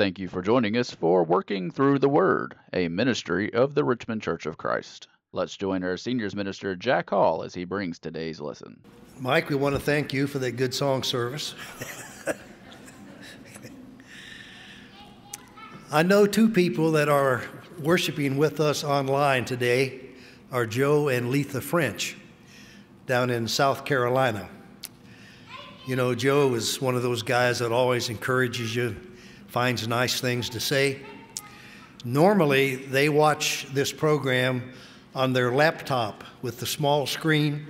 Thank you for joining us for Working Through the Word, a ministry of the Richmond Church of Christ. Let's join our seniors minister, Jack Hall, as he brings today's lesson. Mike, we want to thank you for that good song service. I know two people that are worshiping with us online today are Joe and Letha French down in South Carolina. You know, Joe is one of those guys that always encourages you, finds nice things to say. Normally, they watch this program on their laptop with the small screen,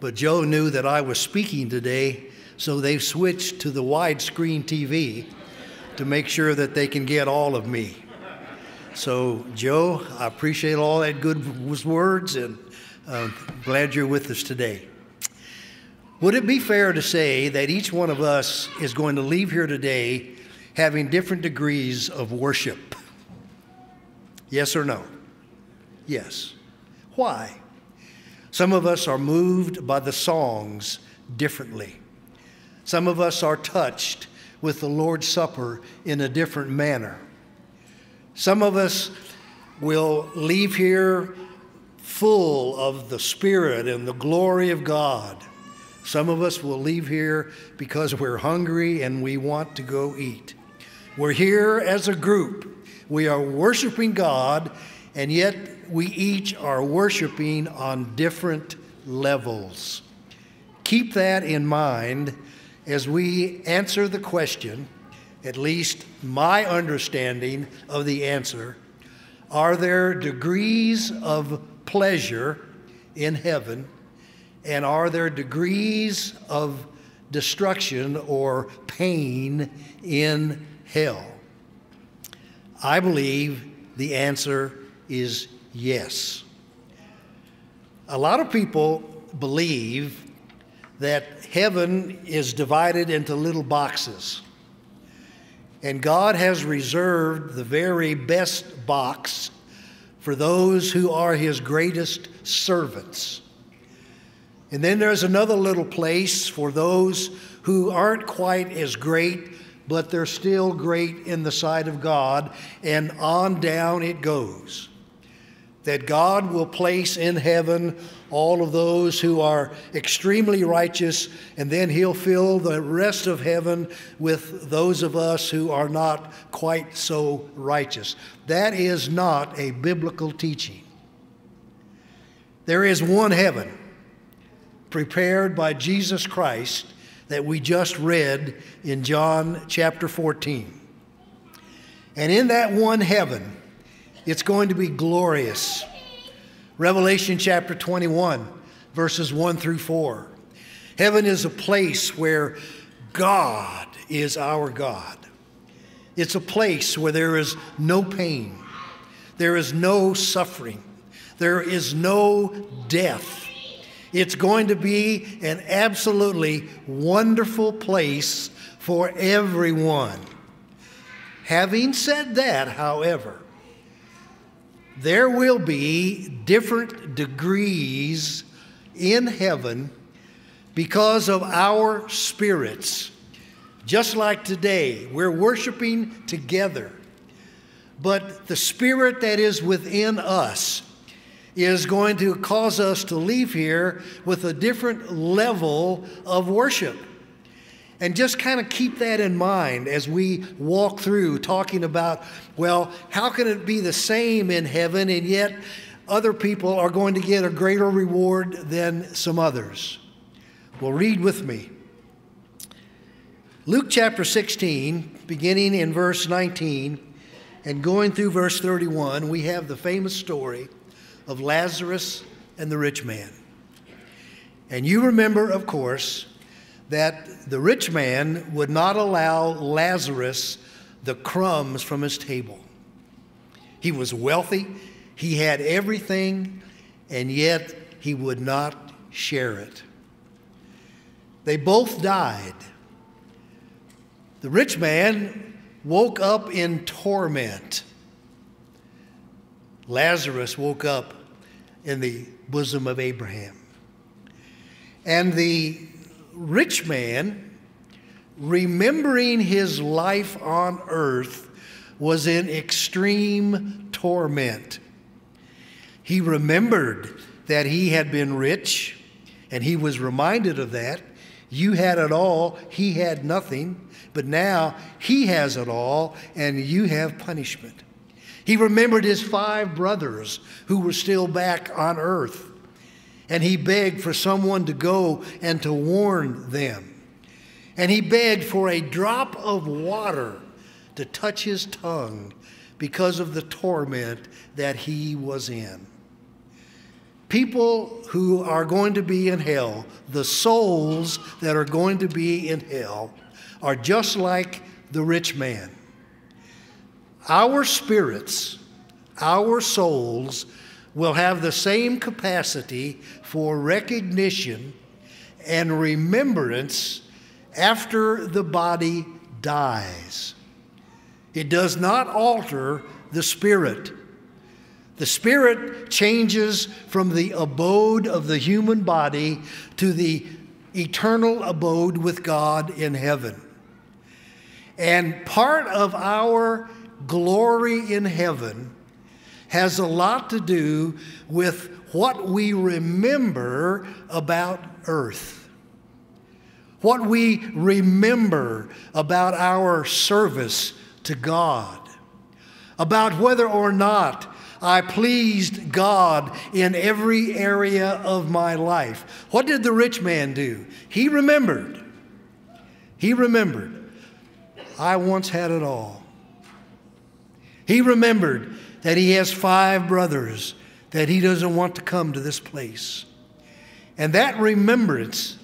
but Joe knew that I was speaking today, so they've switched to the widescreen TV to make sure that they can get all of me. So, Joe, I appreciate all that good words and uh, glad you're with us today. Would it be fair to say that each one of us is going to leave here today having different degrees of worship? Yes or no? Yes. Why? Some of us are moved by the songs differently. Some of us are touched with the Lord's Supper in a different manner. Some of us will leave here full of the Spirit and the glory of God. Some of us will leave here because we're hungry and we want to go eat. We're here as a group. We are worshiping God, and yet we each are worshiping on different levels. Keep that in mind as we answer the question, at least my understanding of the answer are there degrees of pleasure in heaven? And are there degrees of destruction or pain in hell? I believe the answer is yes. A lot of people believe that heaven is divided into little boxes. And God has reserved the very best box for those who are His greatest servants. And then there's another little place for those who aren't quite as great, but they're still great in the sight of God, and on down it goes. That God will place in heaven all of those who are extremely righteous, and then He'll fill the rest of heaven with those of us who are not quite so righteous. That is not a biblical teaching. There is one heaven prepared by Jesus Christ that we just read in John chapter 14. And in that one heaven, it's going to be glorious. Revelation chapter 21, verses 1 through 4. Heaven is a place where God is our God. It's a place where there is no pain, there is no suffering, there is no death it's going to be an absolutely wonderful place for everyone. Having said that, however, there will be different degrees in heaven because of our spirits. Just like today, we're worshiping together. But the spirit that is within us is going to cause us to leave here with a different level of worship. And just kind of keep that in mind as we walk through talking about, well, how can it be the same in heaven and yet other people are going to get a greater reward than some others? Well, read with me. Luke chapter 16, beginning in verse 19 and going through verse 31, we have the famous story of Lazarus and the rich man. And you remember, of course, that the rich man would not allow Lazarus the crumbs from his table. He was wealthy, he had everything, and yet he would not share it. They both died. The rich man woke up in torment. Lazarus woke up in the bosom of Abraham. And the rich man remembering his life on earth, was in extreme torment. He remembered that he had been rich, and he was reminded of that. You had it all, he had nothing, but now he has it all, and you have punishment. He remembered his five brothers who were still back on earth, and he begged for someone to go and to warn them. And he begged for a drop of water to touch his tongue because of the torment that he was in. People who are going to be in hell, the souls that are going to be in hell, are just like the rich man. Our spirits, our souls, will have the same capacity for recognition and remembrance after the body dies. It does not alter the spirit. The spirit changes from the abode of the human body to the eternal abode with God in heaven. And part of our glory in heaven has a lot to do with what we remember about earth. What we remember about our service to God, about whether or not I pleased God in every area of my life. What did the rich man do? He remembered. He remembered. I once had it all. He remembered that he has five brothers, that he doesn't want to come to this place. And that remembrance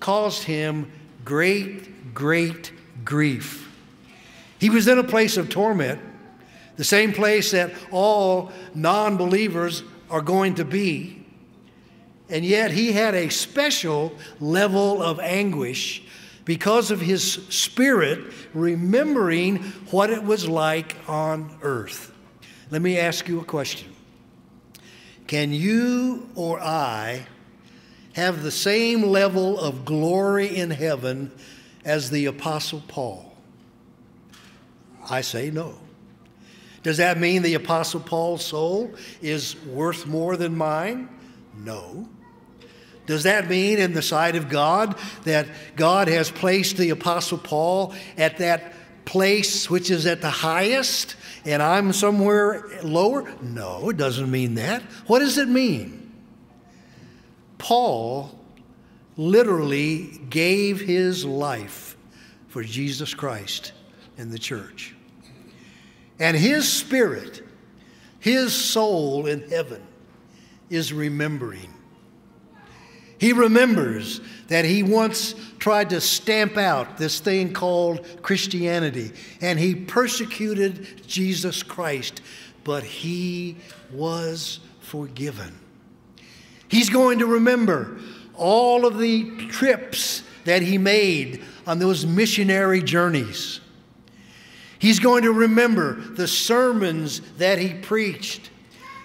caused him great, great grief. He was in a place of torment, the same place that all non believers are going to be. And yet he had a special level of anguish because of his spirit remembering what it was like on earth. Let me ask you a question Can you or I have the same level of glory in heaven as the Apostle Paul? I say no. Does that mean the Apostle Paul's soul is worth more than mine? No. Does that mean, in the sight of God, that God has placed the Apostle Paul at that place which is at the highest and I'm somewhere lower? No, it doesn't mean that. What does it mean? Paul literally gave his life for Jesus Christ and the church. And his spirit, his soul in heaven, is remembering. He remembers that he once tried to stamp out this thing called Christianity, and he persecuted Jesus Christ, but he was forgiven. He's going to remember all of the trips that he made on those missionary journeys. He's going to remember the sermons that he preached.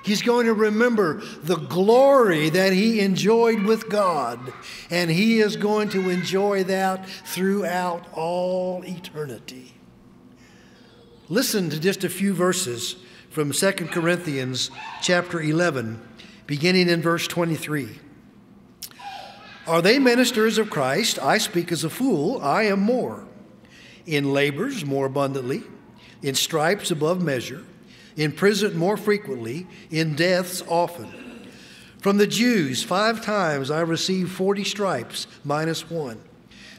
He's going to remember the glory that he enjoyed with God, and he is going to enjoy that throughout all eternity. Listen to just a few verses from 2 Corinthians chapter 11, beginning in verse 23. Are they ministers of Christ? I speak as a fool, I am more in labors more abundantly, in stripes above measure, in prison more frequently, in deaths often. From the Jews, five times I received 40 stripes, minus one.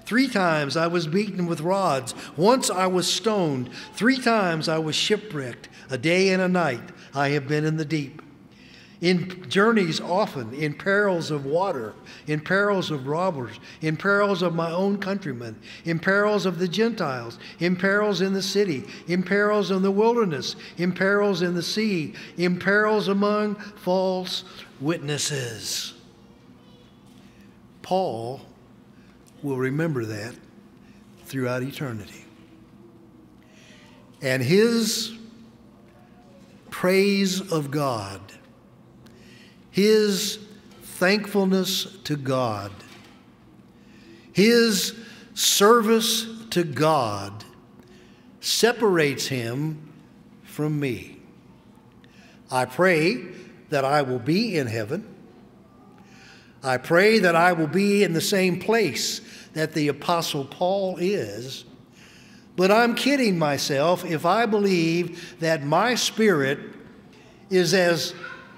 Three times I was beaten with rods. Once I was stoned. Three times I was shipwrecked. A day and a night I have been in the deep in journeys often, in perils of water, in perils of robbers, in perils of my own countrymen, in perils of the Gentiles, in perils in the city, in perils in the wilderness, in perils in the sea, in perils among false witnesses. Paul will remember that throughout eternity. And his praise of God his thankfulness to God, his service to God separates him from me. I pray that I will be in heaven. I pray that I will be in the same place that the Apostle Paul is. But I'm kidding myself if I believe that my spirit is as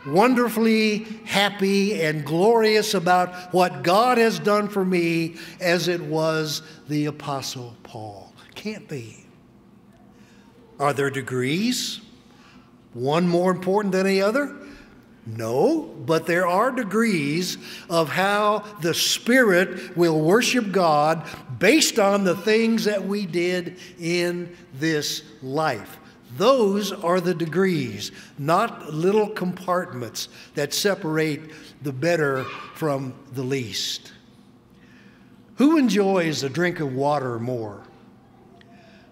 wonderfully happy and glorious about what God has done for me as it was the Apostle Paul. Can't be. Are there degrees? One more important than the other? No, but there are degrees of how the Spirit will worship God based on the things that we did in this life. Those are the degrees, not little compartments that separate the better from the least. Who enjoys a drink of water more?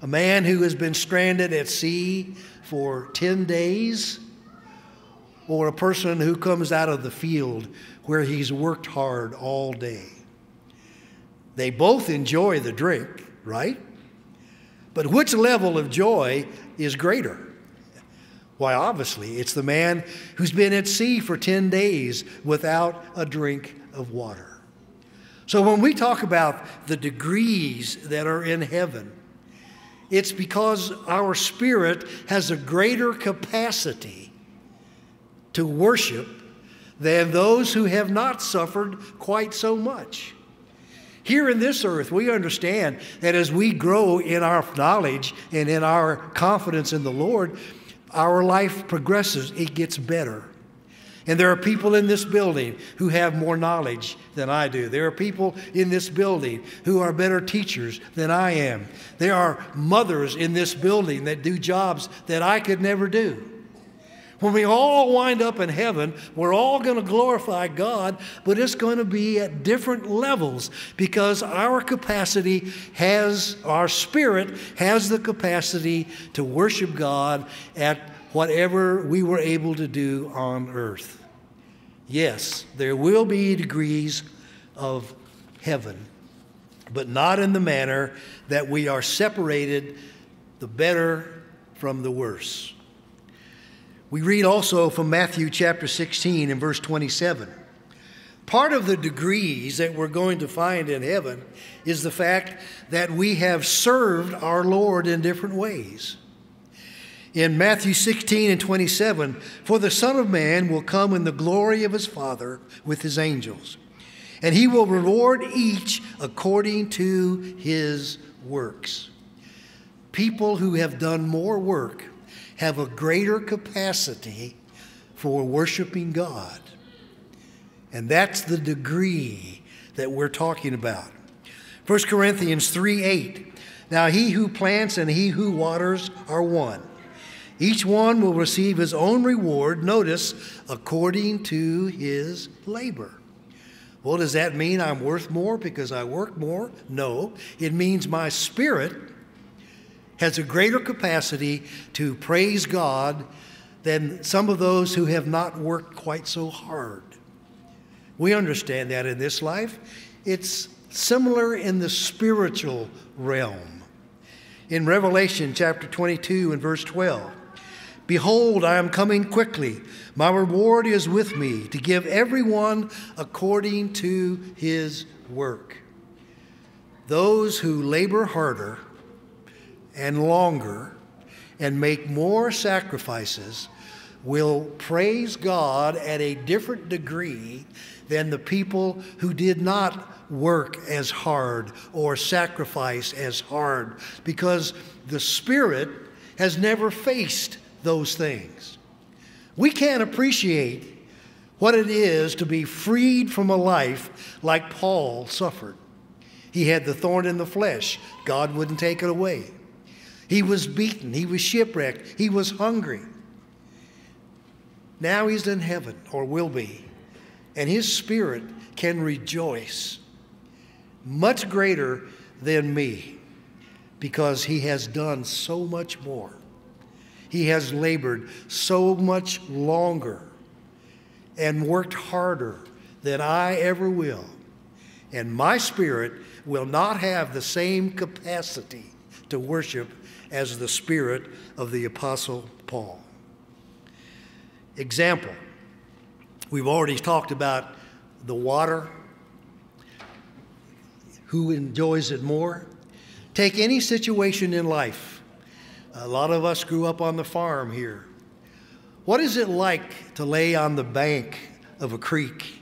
A man who has been stranded at sea for 10 days? Or a person who comes out of the field where he's worked hard all day? They both enjoy the drink, right? But which level of joy is greater? Why, obviously, it's the man who's been at sea for 10 days without a drink of water. So when we talk about the degrees that are in heaven, it's because our spirit has a greater capacity to worship than those who have not suffered quite so much. Here in this earth, we understand that as we grow in our knowledge and in our confidence in the Lord, our life progresses, it gets better. And there are people in this building who have more knowledge than I do. There are people in this building who are better teachers than I am. There are mothers in this building that do jobs that I could never do. When we all wind up in heaven, we're all going to glorify God, but it's going to be at different levels because our capacity has, our spirit has the capacity to worship God at whatever we were able to do on earth. Yes, there will be degrees of heaven, but not in the manner that we are separated the better from the worse. We read also from Matthew chapter 16 and verse 27. Part of the degrees that we're going to find in heaven is the fact that we have served our Lord in different ways. In Matthew 16 and 27, for the Son of Man will come in the glory of his Father with his angels, and he will reward each according to his works. People who have done more work have a greater capacity for worshiping God. And that's the degree that we're talking about. 1 Corinthians 3 8. Now he who plants and he who waters are one. Each one will receive his own reward, notice, according to his labor. Well, does that mean I'm worth more because I work more? No. It means my spirit has a greater capacity to praise God than some of those who have not worked quite so hard. We understand that in this life. It's similar in the spiritual realm. In Revelation chapter 22 and verse 12, Behold, I am coming quickly. My reward is with me to give everyone according to his work. Those who labor harder and longer and make more sacrifices will praise God at a different degree than the people who did not work as hard or sacrifice as hard because the Spirit has never faced those things. We can't appreciate what it is to be freed from a life like Paul suffered. He had the thorn in the flesh, God wouldn't take it away. He was beaten. He was shipwrecked. He was hungry. Now he's in heaven, or will be, and his spirit can rejoice much greater than me because he has done so much more. He has labored so much longer and worked harder than I ever will. And my spirit will not have the same capacity to worship as the spirit of the Apostle Paul. Example we've already talked about the water. Who enjoys it more? Take any situation in life. A lot of us grew up on the farm here. What is it like to lay on the bank of a creek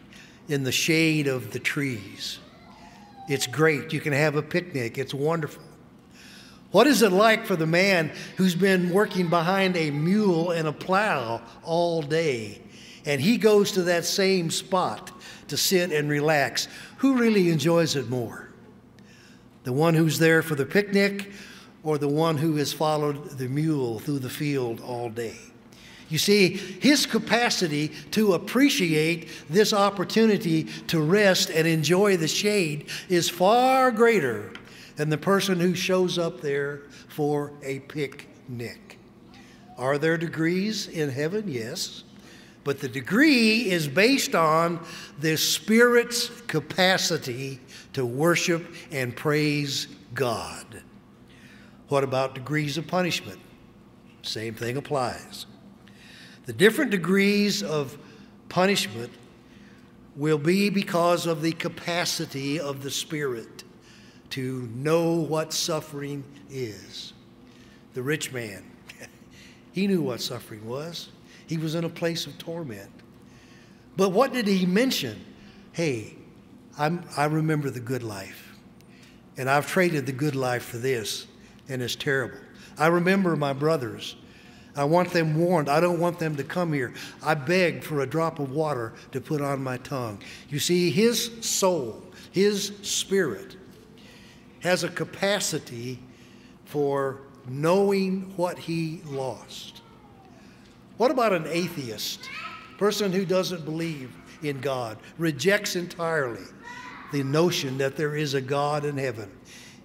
in the shade of the trees? It's great. You can have a picnic. It's wonderful. What is it like for the man who's been working behind a mule and a plow all day and he goes to that same spot to sit and relax? Who really enjoys it more? The one who's there for the picnic or the one who has followed the mule through the field all day? You see, his capacity to appreciate this opportunity to rest and enjoy the shade is far greater than the person who shows up there for a picnic. Are there degrees in heaven? Yes. But the degree is based on the Spirit's capacity to worship and praise God. What about degrees of punishment? Same thing applies. The different degrees of punishment will be because of the capacity of the Spirit to know what suffering is. The rich man, he knew what suffering was. He was in a place of torment. But what did he mention? Hey, I'm, I remember the good life. And I've traded the good life for this, and it's terrible. I remember my brothers I want them warned. I don't want them to come here. I beg for a drop of water to put on my tongue. You see, his soul, his spirit, has a capacity for knowing what he lost. What about an atheist, person who doesn't believe in God, rejects entirely the notion that there is a God in heaven?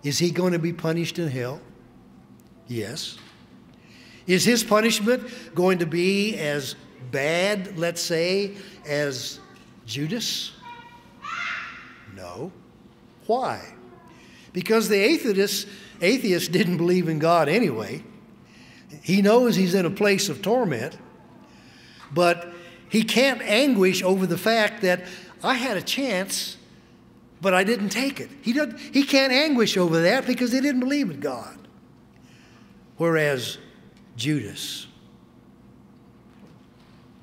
Is he going to be punished in hell? Yes. Is his punishment going to be as bad, let's say, as Judas? No. Why? Because the atheist, atheist didn't believe in God anyway. He knows he's in a place of torment, but he can't anguish over the fact that I had a chance, but I didn't take it. He, doesn't, he can't anguish over that because he didn't believe in God. Whereas Judas.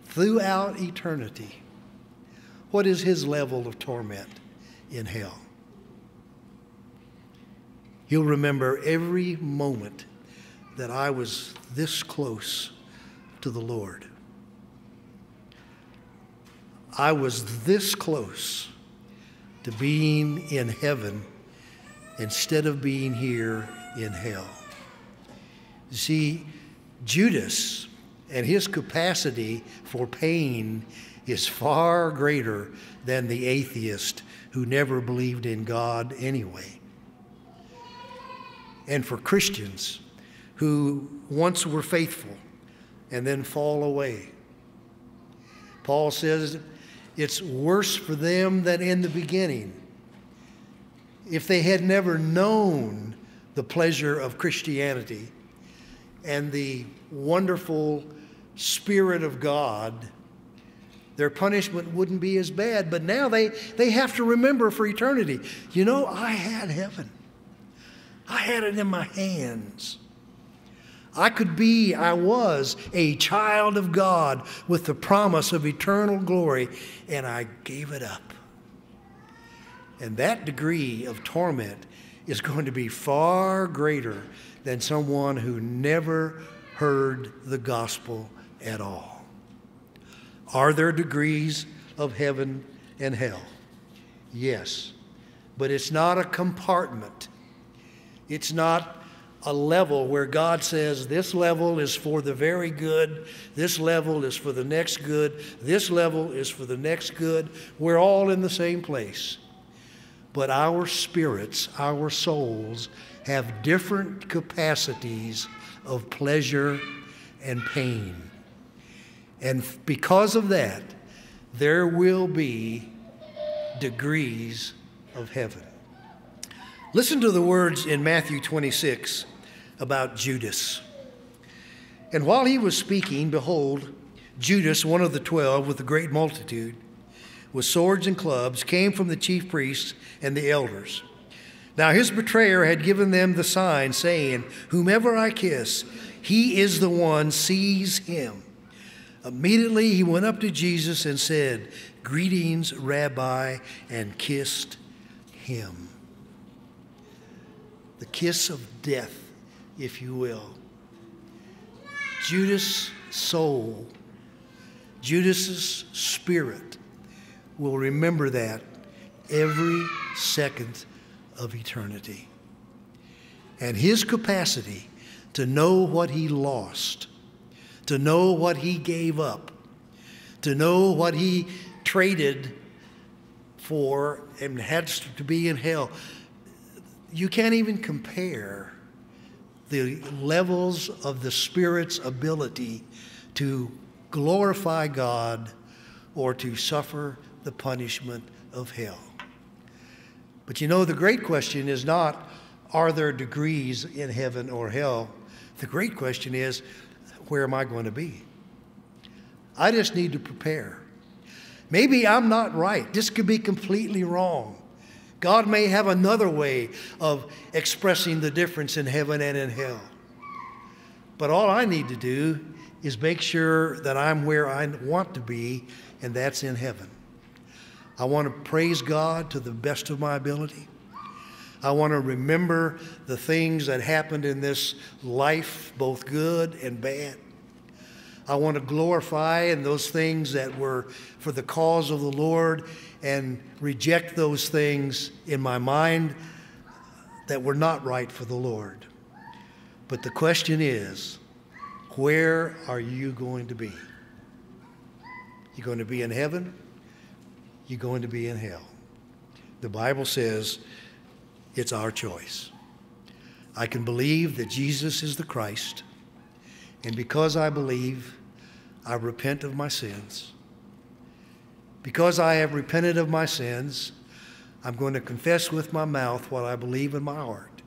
Throughout eternity, what is his level of torment in hell? He'll remember every moment that I was this close to the Lord. I was this close to being in heaven instead of being here in hell. You see, Judas and his capacity for pain is far greater than the atheist who never believed in God anyway. And for Christians who once were faithful and then fall away, Paul says it's worse for them than in the beginning. If they had never known the pleasure of Christianity, and the wonderful Spirit of God, their punishment wouldn't be as bad. But now they, they have to remember for eternity you know, I had heaven, I had it in my hands. I could be, I was a child of God with the promise of eternal glory, and I gave it up. And that degree of torment is going to be far greater than someone who never heard the gospel at all. Are there degrees of heaven and hell? Yes. But it's not a compartment. It's not a level where God says this level is for the very good, this level is for the next good, this level is for the next good. We're all in the same place. But our spirits, our souls, have different capacities of pleasure and pain. And because of that, there will be degrees of heaven. Listen to the words in Matthew 26 about Judas. And while he was speaking, behold, Judas, one of the twelve, with a great multitude, with swords and clubs, came from the chief priests and the elders. Now his betrayer had given them the sign, saying, Whomever I kiss, he is the one, seize him. Immediately he went up to Jesus and said, Greetings, Rabbi, and kissed him. The kiss of death, if you will. Judas' soul, Judas's spirit will remember that every second of eternity. And his capacity to know what he lost, to know what he gave up, to know what he traded for and had to be in hell. You can't even compare the levels of the Spirit's ability to glorify God or to suffer the punishment of hell. But you know, the great question is not are there degrees in heaven or hell? The great question is where am I going to be? I just need to prepare. Maybe I'm not right. This could be completely wrong. God may have another way of expressing the difference in heaven and in hell. But all I need to do is make sure that I'm where I want to be, and that's in heaven. I want to praise God to the best of my ability. I want to remember the things that happened in this life, both good and bad. I want to glorify in those things that were for the cause of the Lord and reject those things in my mind that were not right for the Lord. But the question is, where are you going to be? You going to be in heaven? You're going to be in hell. The Bible says it's our choice. I can believe that Jesus is the Christ, and because I believe, I repent of my sins. Because I have repented of my sins, I'm going to confess with my mouth what I believe in my heart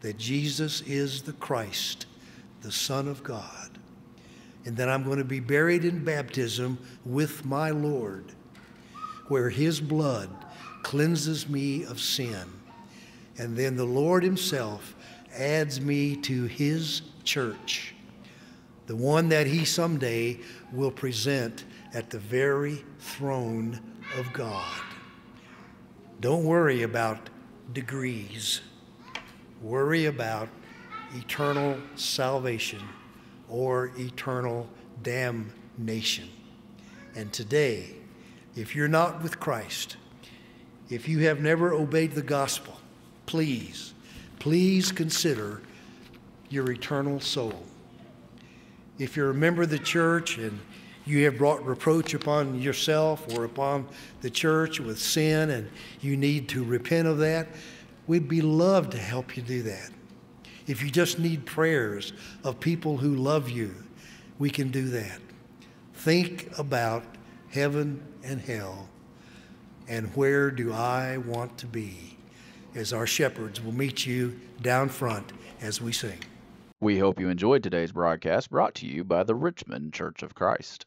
that Jesus is the Christ, the Son of God. And that I'm going to be buried in baptism with my Lord, where his blood cleanses me of sin. And then the Lord himself adds me to his church the one that he someday will present at the very throne of God. Don't worry about degrees, worry about eternal salvation or eternal damnation. And today, if you're not with Christ, if you have never obeyed the gospel, please, please consider your eternal soul if you're a member of the church and you have brought reproach upon yourself or upon the church with sin and you need to repent of that, we'd be loved to help you do that. If you just need prayers of people who love you, we can do that. Think about heaven and hell and where do I want to be as our shepherds will meet you down front as we sing. We hope you enjoyed today's broadcast brought to you by the Richmond Church of Christ.